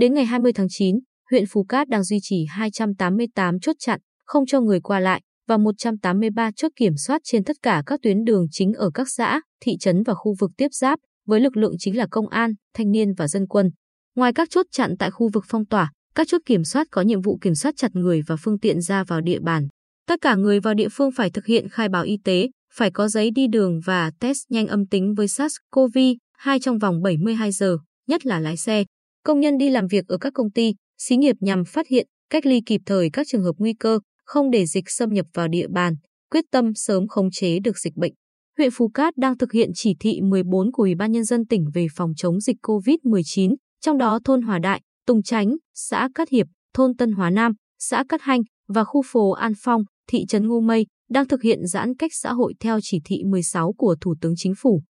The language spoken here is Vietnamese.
Đến ngày 20 tháng 9, huyện Phú Cát đang duy trì 288 chốt chặn, không cho người qua lại và 183 chốt kiểm soát trên tất cả các tuyến đường chính ở các xã, thị trấn và khu vực tiếp giáp, với lực lượng chính là công an, thanh niên và dân quân. Ngoài các chốt chặn tại khu vực phong tỏa, các chốt kiểm soát có nhiệm vụ kiểm soát chặt người và phương tiện ra vào địa bàn. Tất cả người vào địa phương phải thực hiện khai báo y tế, phải có giấy đi đường và test nhanh âm tính với SARS-CoV-2 trong vòng 72 giờ, nhất là lái xe. Công nhân đi làm việc ở các công ty, xí nghiệp nhằm phát hiện, cách ly kịp thời các trường hợp nguy cơ, không để dịch xâm nhập vào địa bàn, quyết tâm sớm khống chế được dịch bệnh. Huyện Phú Cát đang thực hiện chỉ thị 14 của Ủy ban Nhân dân tỉnh về phòng chống dịch COVID-19, trong đó thôn Hòa Đại, Tùng Chánh, xã Cát Hiệp, thôn Tân Hòa Nam, xã Cát Hanh và khu phố An Phong, thị trấn Ngô Mây đang thực hiện giãn cách xã hội theo chỉ thị 16 của Thủ tướng Chính phủ.